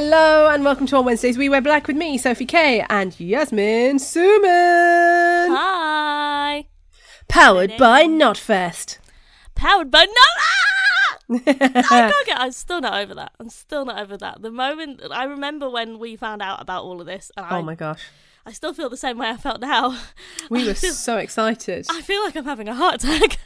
Hello and welcome to On Wednesdays We Wear Black with me, Sophie K, and Yasmine Summan. Hi. Powered by Knotfest. Powered by no. Ah! I can't get. I'm still not over that. I'm still not over that. The moment I remember when we found out about all of this, and I, Oh my gosh. I still feel the same way I felt now. We were feel, so excited. I feel like I'm having a heart attack.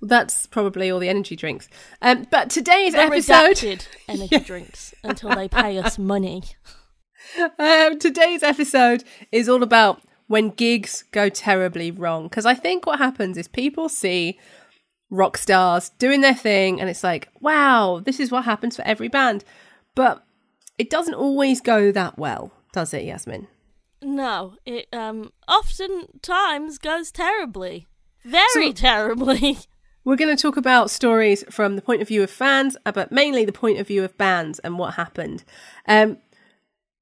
That's probably all the energy drinks. Um, but today's They're episode. energy drinks until they pay us money. Um, today's episode is all about when gigs go terribly wrong. Because I think what happens is people see rock stars doing their thing and it's like, wow, this is what happens for every band. But it doesn't always go that well, does it, Yasmine? No, it um oftentimes goes terribly, very So- terribly. We're going to talk about stories from the point of view of fans, uh, but mainly the point of view of bands and what happened. Um,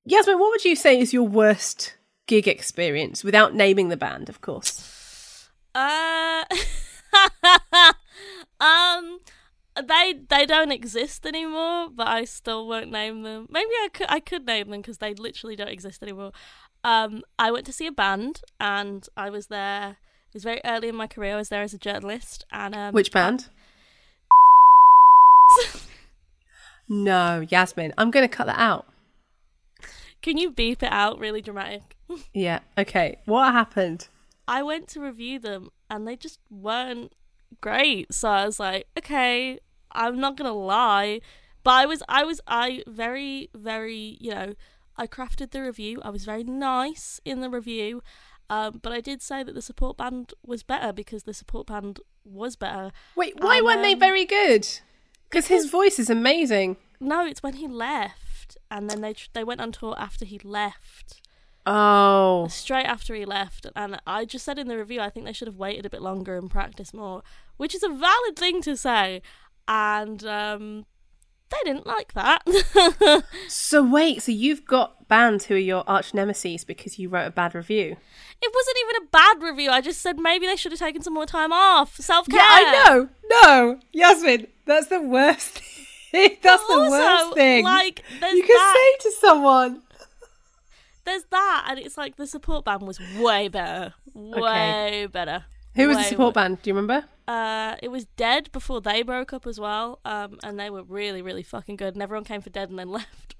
Yasmine, what would you say is your worst gig experience without naming the band, of course? Uh, um, they they don't exist anymore, but I still won't name them. Maybe I could I could name them because they literally don't exist anymore. Um, I went to see a band, and I was there. Was very early in my career. I was there as a journalist, and um, Which band? No, Yasmine. I'm going to cut that out. can you beep it out? Really dramatic. Yeah. Okay. What happened? I went to review them and they just weren't great. So I was like, okay, I'm not gonna lie. But I was I was I very, very, you know, I crafted the review. I was very nice in the review. Um, but I did say that the support band was better because the support band was better. Wait, why Um, weren't they um, very good? Because his voice is amazing. No, it's when he left, and then they tr- they went on tour after he left. Oh. straight after he left and i just said in the review i think they should have waited a bit longer and practiced more which is a valid thing to say and um they didn't like that So wait, so you've got bands who are your arch nemesis because you wrote a bad review? it wasn't even a bad review i just said maybe they should have taken some more time off self-care Yeah, I know. No, Yasmine, that's the worst thing. That's the worst thing. like you can that say to someone. there's that and it's like the support band was way better way better Who was the support band? Do you remember? Uh, it was Dead before they broke up as well, um, and they were really, really fucking good. And everyone came for Dead and then left.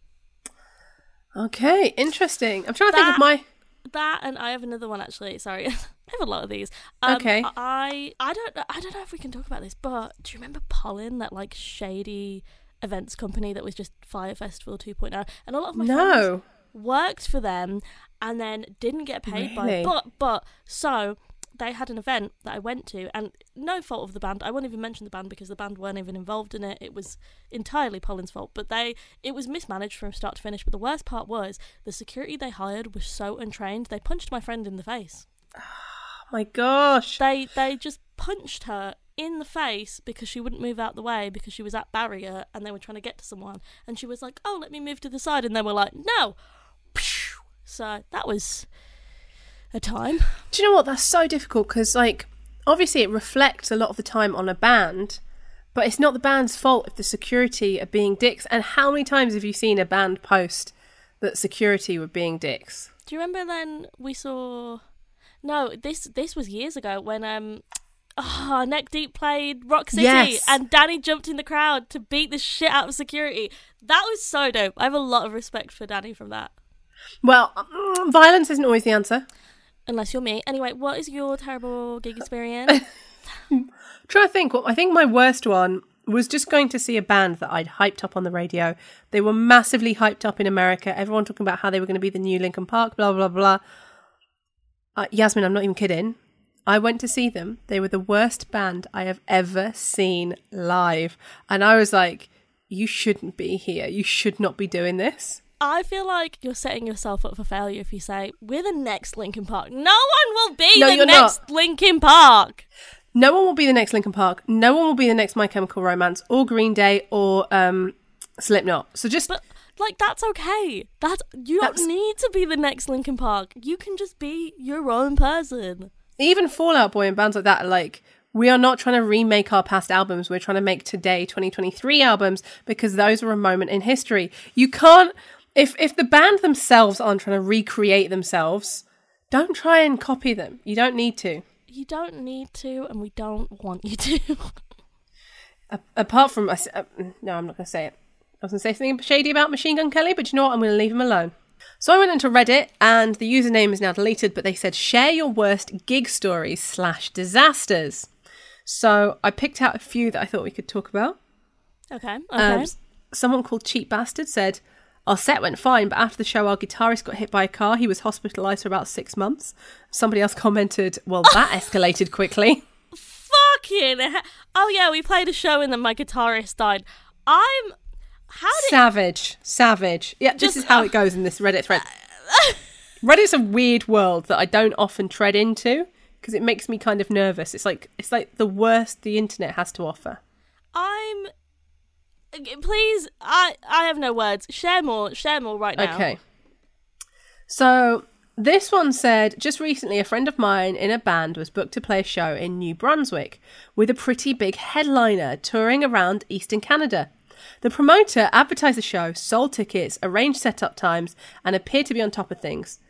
Okay, interesting. I'm trying to think of my. that and I have another one actually. Sorry, I have a lot of these. Um, Okay. I I don't I don't know if we can talk about this, but do you remember Pollen, that like shady events company that was just Fyre Festival 2.0, and a lot of my friends No. worked for them and then didn't get paid Really? by. But but so they had an event that I went to, and no fault of the band. I won't even mention the band because the band weren't even involved in it. It was entirely Pollen's fault. But they, it was mismanaged from start to finish. But the worst part was the security they hired was so untrained. They punched my friend in the face. Oh my gosh. They they just punched her in the face because she wouldn't move out the way because she was at barrier and they were trying to get to someone. And she was like, "Oh, let me move to the side," and they were like, "No." So that was a time. Do you know what? That's so difficult because, like, obviously it reflects a lot of the time on a band, but it's not the band's fault if the security are being dicks. And how many times have you seen a band post that security were being dicks? Do you remember then we saw? No, this this was years ago when um. Oh, Neck Deep played Rock City Yes. and Danny jumped in the crowd to beat the shit out of security. That was so dope. I have a lot of respect for Danny from that. Well, violence isn't always the answer. Unless you're me. Anyway, what is your terrible gig experience? trying to think. What I think my worst one was just going to see a band that I'd hyped up on the radio. They were massively hyped up in America. Everyone talking about how they were going to be the new Linkin Park. Blah blah blah. Uh, Yasmine, I'm not even kidding. I went to see them. They were the worst band I have ever seen live, and I was like, "You shouldn't be here. You should not be doing this." I feel like you're setting yourself up for failure if you say we're the next Linkin Park. No one will be No, the next Linkin Park. No one will be the next Linkin Park. No one will be the next My Chemical Romance or Green Day or um, Slipknot. So just But like that's okay. That's you That's- don't need to be the next Linkin Park. You can just be your own person. even Fall Out Boy and bands like that are like, we are not trying to remake our past albums. We're trying to make today 2023 albums because those are a moment in history. You can't if if the band themselves aren't trying to recreate themselves, don't try and copy them. You don't need to. You don't need to, and we don't want you to. A- apart from, I s- uh, no, I'm not going to say it. I was going to say something shady about Machine Gun Kelly, but you know what? I'm going to leave him alone. So I went into Reddit, and the username is now deleted, but they said share your worst gig stories slash disasters. So I picked out a few that I thought we could talk about. okay. Okay. Um, someone called Cheap Bastard said, Our set went fine, but after the show, our guitarist got hit by a car. He was hospitalised for about six months. Somebody else commented, Well, that escalated quickly. Fucking. he- Oh yeah, we played a show and then my guitarist died. I'm. How did? Savage. Savage. Yeah, this is how uh, it goes in this Reddit thread. Reddit's a weird world that I don't often tread into because it makes me kind of nervous. It's like it's like the worst the internet has to offer. I'm. Please, I I have no words. Share more. Share more right now. Okay. So this one said just recently a friend of mine in a band was booked to play a show in New Brunswick with a pretty big headliner touring around Eastern Canada. The promoter advertised the show, sold tickets, arranged setup times, and appeared to be on top of things.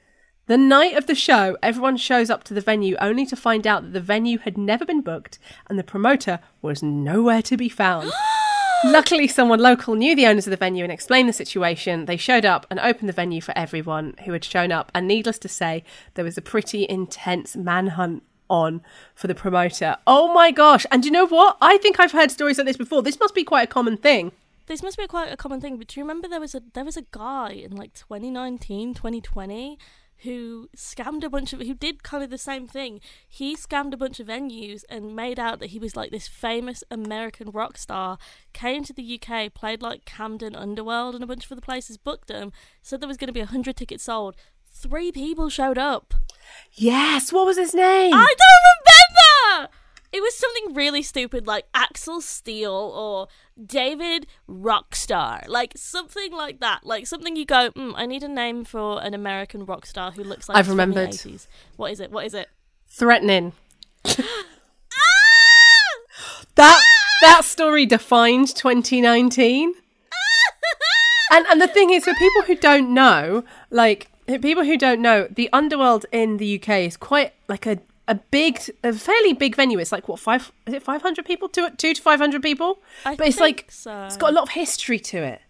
The night of the show, everyone shows up to the venue only to find out that the venue had never been booked and the promoter was nowhere to be found. Luckily, someone local knew the owners of the venue and explained the situation. They showed up and opened the venue for everyone who had shown up. And needless to say, there was a pretty intense manhunt on for the promoter. Oh my gosh. And you know what? I think I've heard stories like this before. This must be quite a common thing. This must be quite a common thing, but do you remember there was a there was a guy in like 2019, 2020 who scammed a bunch of who did kind of the same thing. He scammed a bunch of venues and made out that he was like this famous American rock star, came to the UK, played like Camden Underworld and a bunch of other places, booked them, said there was going to be 100 tickets sold. Three people showed up. Yes. What was his name? I don't remember. It was something really stupid like Axel Steele or David Rockstar, like something like that. Like something you go, mm, I need a name for an American rock star who looks like I've remembered. 80s. What is it? What is it? Threatin. That that story defined 2019. and and the thing is, for people who don't know, like people who don't know, the underworld in the UK is quite like a a big, a fairly big venue. It's like what five? Is it 500 people? Two two to 500 people. I but it's think like so. it's got a lot of history to it.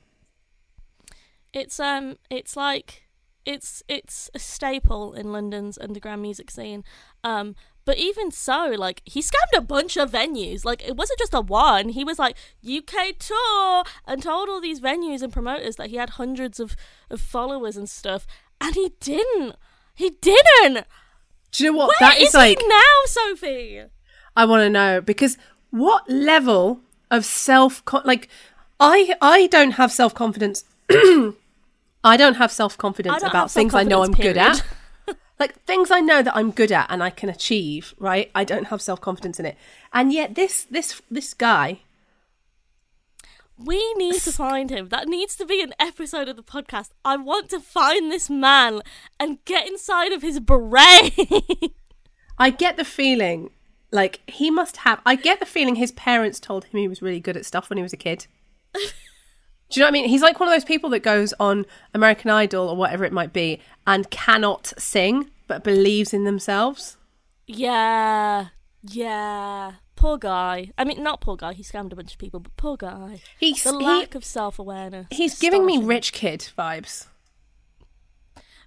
It's um, it's like it's it's a staple in London's underground music scene. Um, but even so, like he scammed a bunch of venues. Like it wasn't just a one. He was like UK tour and told all these venues and promoters that he had hundreds of of followers and stuff, and he didn't. He didn't. Do you know what? Where that is is like. he now, Sophie? I want to know because what level of self like I I don't have self confidence. I don't have self confidence about things I know I'm self-confidence, good at. like things I know that I'm good at and I can achieve, right? I don't have self confidence in it. And yet this this this guy We need to find him. That needs to be an episode of the podcast. I want to find this man and get inside of his brain. I get the feeling like he must have I get the feeling his parents told him he was really good at stuff when he was a kid. Do you know what I mean? He's like one of those people that goes on American Idol or whatever it might be and cannot sing but believes in themselves. yeah, yeah. Poor guy. I mean, not poor guy. He scammed a bunch of people, but poor guy. He's The he- lack of self awareness. he's giving me rich kid vibes.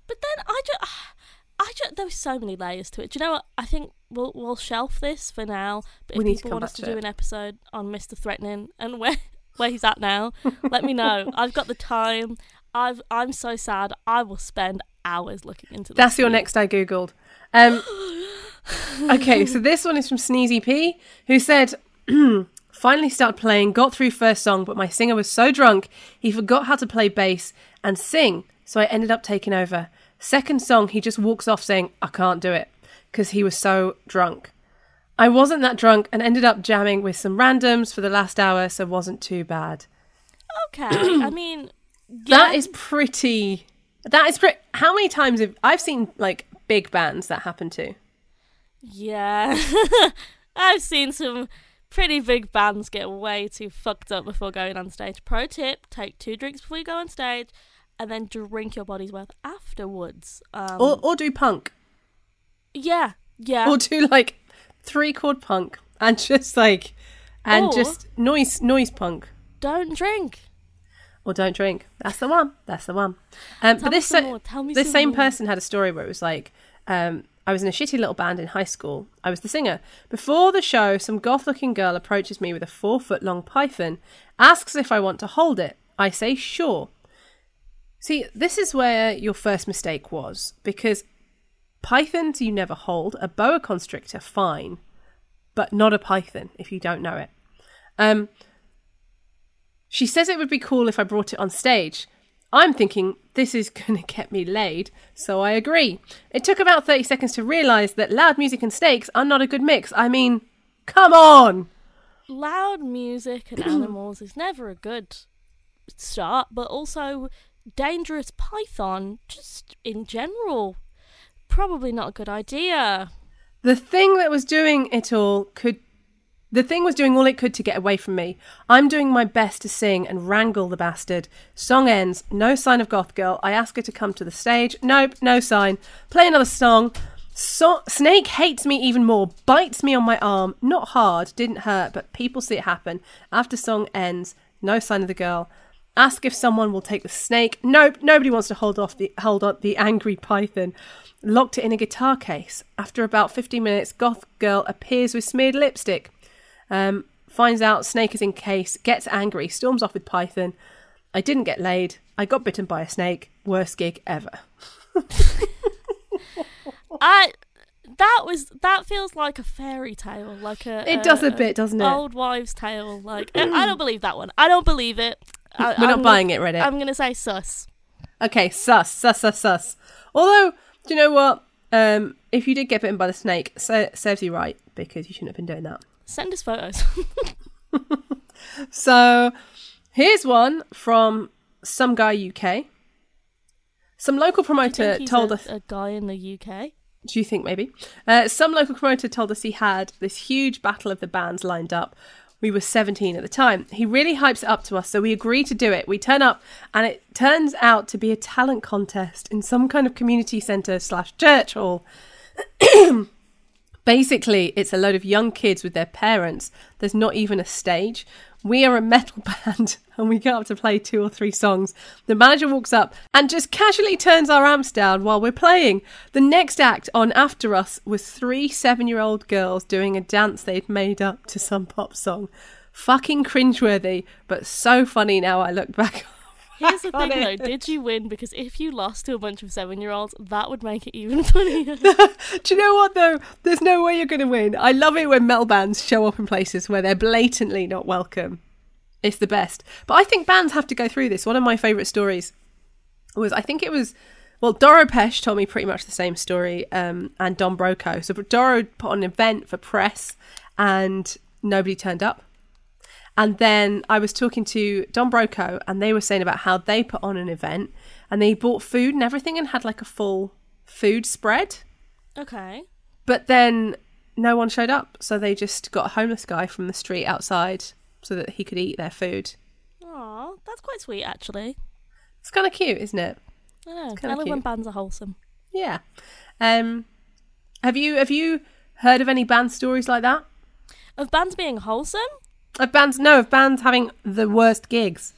But then I just, I just, there was so many layers to it. Do you know what? I think we'll we'll shelf this for now. But if people want us to to do an episode on Mr. Threatin and where where he's at now, let me know. I've got the time. I've I'm so sad. I will spend hours looking into this. That's your next I googled. Um, okay, so this one is from Sneezy P, who said, "Finally started playing, got through first song, but my singer was so drunk he forgot how to play bass and sing, so I ended up taking over. Second song, he just walks off saying I can't do it because he was so drunk. I wasn't that drunk and ended up jamming with some randoms for the last hour, so wasn't too bad. Okay, I mean, That yeah, is pretty. That is pretty. How many times have I've seen like big bands that happen to? Yeah. I've seen some pretty big bands get way too fucked up before going on stage. Pro tip: take two drinks before you go on stage. and then drink your body's worth afterwards. Um, or or do punk, yeah, yeah. or do like three chord punk, and just like and Or- just noise noise punk. Don't drink. or don't drink. That's the one. That's the one. Um, but this some sa- more. Tell me this same more. person had a story where it was like, um, I was in a shitty little band in high school. I was the singer. Before the show, some goth-looking girl approaches me with a four-foot-long python, asks if I want to hold it. I say sure. See, this is where your first mistake was because pythons you never hold. A boa constrictor, fine, but not a python if you don't know it. Um, she says it would be cool if I brought it on stage. I'm thinking this is going to get me laid, so I agree. It took about 30 seconds to realise that loud music and snakes are not a good mix. I mean, come on! Loud music and animals is never a good start, but also dangerous python, just in general, probably not a good idea. The thing that was doing it all could. The thing was doing all it could to get away from me. I'm doing my best to sing and wrangle the bastard. Song ends. No sign of Goth Girl. I ask her to come to the stage. Nope, no sign. Play another song. So- Snake hates me even more. Bites me on my arm. Not hard. Didn't hurt, but people see it happen. After song ends. No sign of the girl. Ask if someone will take the snake. Nope, nobody wants to hold off the hold on the angry python. Locked it in a guitar case. After about 15 minutes, Goth Girl appears with smeared lipstick. Um, finds out Snake is in case, gets angry, storms off with Python. I didn't get laid. I got bitten by a snake. Worst gig ever. I that was that feels like a fairy tale, like a It does a a bit, doesn't it? old wives' tale. Like I I don't believe that one. I don't believe it. I, We're not I'm buying it, Reddit. I'm gonna say sus. Okay, sus, sus, sus, sus. Although, do you know what? Um, if you did get bitten by the snake, so, serves you right because you shouldn't have been doing that. Send us photos. So, here's one from some guy UK. Some local promoter told a, us. a guy in the UK. Do you think maybe? Uh, some local promoter told us he had this huge battle of the bands lined up. We were 17 at the time. He really hypes it up to us, so we agree to do it. We turn up, and it turns out to be a talent contest in some kind of community centre slash church hall. Basically, it's a load of young kids with their parents. There's not even a stage. We are a metal band and we get up to play two or three songs. The manager walks up and just casually turns our amps down while we're playing. The next act on after us was three seven year old girls doing a dance they'd made up to some pop song. Fucking cringeworthy, but so funny now I look back. Here's the thing, it. though. Did you win? Because if you lost to a bunch of seven-year-olds, that would make it even funnier. Do you know what though? There's no way you're going to win. I love it when metal bands show up in places where they're blatantly not welcome. It's the best. But I think bands have to go through this. One of my favourite stories was I think it was well, Doro Pesch told me pretty much the same story, um, and Don Broco. So Doro put on an event for press, and nobody turned up. And then I was talking to Don Broco, and they were saying about how they put on an event, and they bought food and everything, and had like a full food spread. okay. But then no one showed up, so they just got a homeless guy from the street outside so that he could eat their food. Aw, that's quite sweet, actually. It's kind of cute, isn't it? I know. I love when bands are wholesome. Yeah. Um, have you have you heard of any band stories like that? Of bands being wholesome? Of bands? No, of bands having the worst gigs.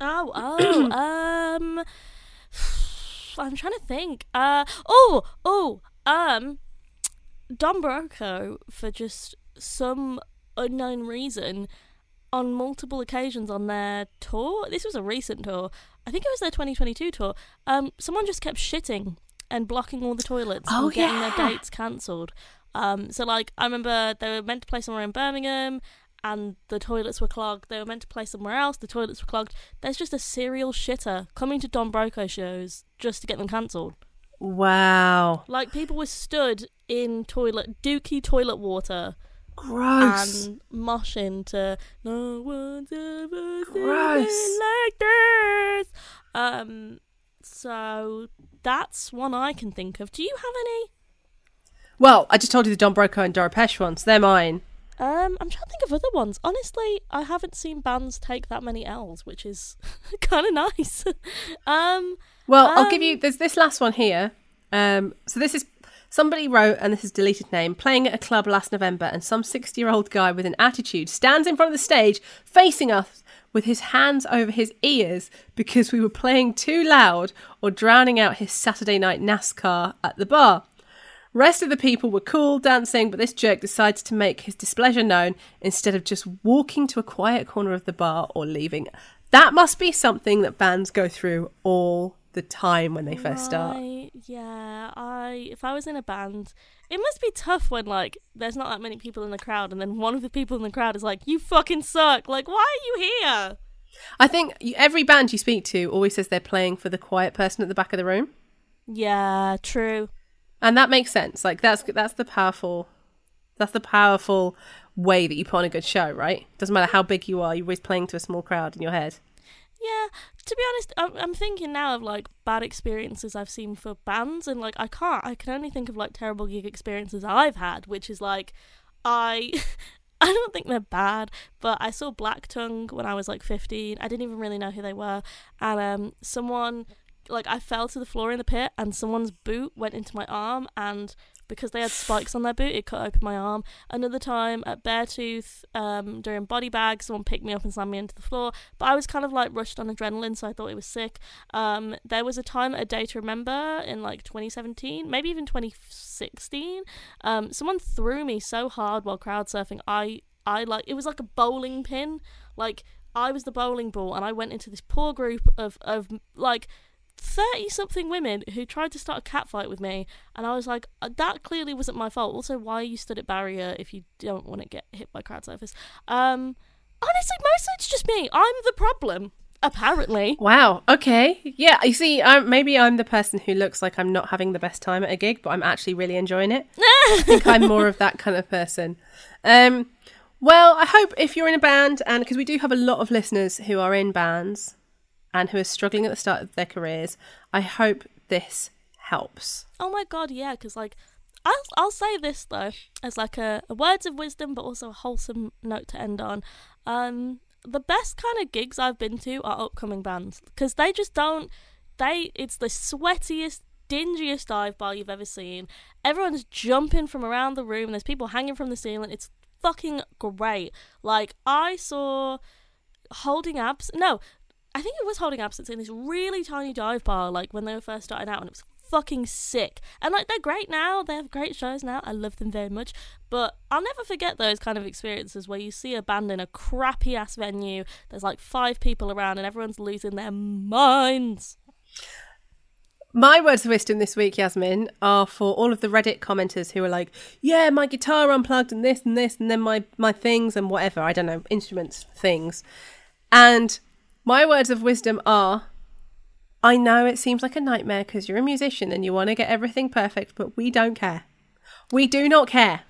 Oh, oh, um, I'm trying to think. Uh, oh, oh, um, Don Broco for just some unknown reason on multiple occasions on their tour. This was a recent tour. I think it was their 2022 tour. Um, someone just kept shitting and blocking all the toilets Oh, and getting yeah. their dates cancelled. Um, so like I remember they were meant to play somewhere in Birmingham and the toilets were clogged. They were meant to play somewhere else. The toilets were clogged. There's just a serial shitter coming to Don Broco shows just to get them cancelled. Wow. Like people were stood in toilet dookie toilet water Gross. and moshing to "No one's ever seen Gross. it like this." Um, so that's one I can think of. Do you have any? well, I just told you the Don Broco and Doro Pesch ones. They're mine. Um, I'm trying to think of other ones. Honestly, I haven't seen bands take that many L's, which is kind of nice. um, Well, I'll give you. Um, There's this last one here. Um, so this is somebody wrote, and this is deleted name. Playing at a club last November, and some sixty-year-old guy with an attitude stands in front of the stage, facing us with his hands over his ears because we were playing too loud or drowning out his Saturday night NASCAR at the bar. Rest of the people were cool dancing, but this jerk decides to make his displeasure known instead of just walking to a quiet corner of the bar or leaving. That must be something that bands go through all the time when they first start. Right, Yeah, I if I was in a band, it must be tough when like there's not that many people in the crowd, and then one of the people in the crowd is like, "You fucking suck! Like, why are you here?" I think every band you speak to always says they're playing for the quiet person at the back of the room, Yeah, true. And that makes sense. Like that's that's the powerful, that's the powerful way that you put on a good show, right? Doesn't matter how big you are, you're always playing to a small crowd in your head. Yeah, to be honest, I'm, thinking now of like bad experiences I've seen for bands, and like I can't. I can only think of like terrible gig experiences I've had, which is like I. I don't think they're bad, but I saw Black Tongue when I was like 15. I didn't even really know who they were, and um, someone like I fell to the floor in the pit, and someone's boot went into my arm, and because they had spikes on their boot, it cut open my arm. Another time at Beartooth, um, during body bag, someone picked me up and slammed me into the floor. But I was kind of like rushed on adrenaline, so I thought it was sick. Um, there was a time a day to remember in like 2017, maybe even 2016. Um, someone threw me so hard while crowd surfing. I I like it was like a bowling pin. Like I was the bowling ball, and I went into this poor group of of like 30 something women who tried to start a cat fight with me and i was like "Uh, that clearly wasn't my fault also why are you stood at barrier if you don't want to get hit by crowd surfers um honestly mostly it's just me i'm the problem apparently Wow. Okay. Yeah. You see, I'm, maybe I'm the person who looks like I'm not having the best time at a gig, but I'm actually really enjoying it. I think I'm more of that kind of person. Um, well, I hope if you're in a band, and because we do have a lot of listeners who are in bands and who are struggling at the start of their careers, I hope this helps. oh my god yeah because like I'll, I'll say this though as like a, a words of wisdom but also a wholesome note to end on. Um the best kind of gigs i've been to are upcoming bands because they just don't they it's the sweatiest dingiest dive bar you've ever seen. Everyone's jumping from around the room there's people hanging from the ceiling. It's fucking great. Like i saw holding abs no i think it was holding absence in this really tiny dive bar like when they were first starting out and it was fucking sick. And like they're great now. They have great shows now. I love them very much. But i'll never forget those kind of experiences where you see a band in a crappy ass venue. There's like five people around and everyone's losing their minds. My words of wisdom this week, Yasmine, are for all of the Reddit commenters who are like, "Yeah, my guitar unplugged and this and this, and then my my things and whatever. I don't know instruments things." And my words of wisdom are, I know it seems like a nightmare because you're a musician and you want to get everything perfect, but we don't care. We do not care.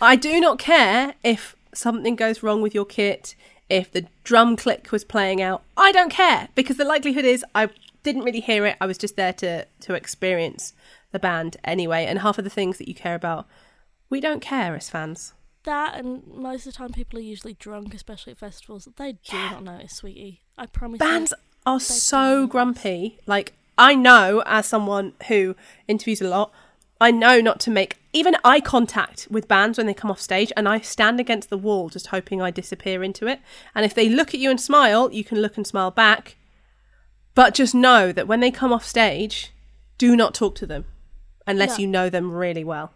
I do not care if something goes wrong with your kit, if the drum click was playing out. I don't care because the likelihood is I didn't really hear it. I was just there to to experience the band anyway, and half of the things that you care about, we don't care as fans. That and most of the time people are usually drunk especially at festivals they do not notice sweetie i promise you. Bands are so grumpy. Like I know as someone who interviews a lot, I know not to make even eye contact with bands when they come off stage and I stand against the wall just hoping I disappear into it. And if they look at you and smile, you can look and smile back. But just know that when they come off stage, do not talk to them unless No. you know them really well.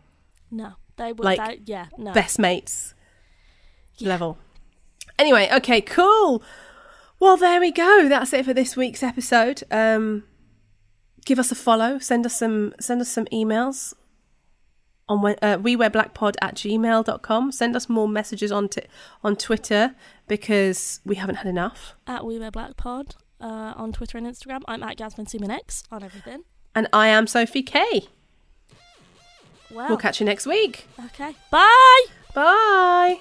no they would Like, that, yeah no Best mates Yeah. level. Anyway, okay, cool. Well, there we go. That's it for this week's episode. Um, give us a follow. Send us some. Send us some emails on we- uh, we wear blackpod at gmail.com. Send us more messages on t- on Twitter because we haven't had enough. at We Wear Black Pod uh, on Twitter and Instagram. I'm at Yasmine Summan X on everything. And I am Sophie K. Wow. We'll catch you next week. Okay. Bye. Bye.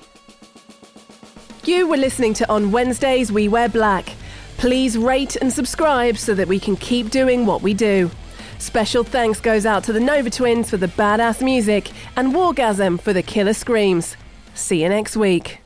You were listening to On Wednesdays We Wear Black. Please rate and subscribe so that we can keep doing what we do. Special thanks goes out to the Nova Twins for the badass music and Wargasm for the killer screams. See you next week.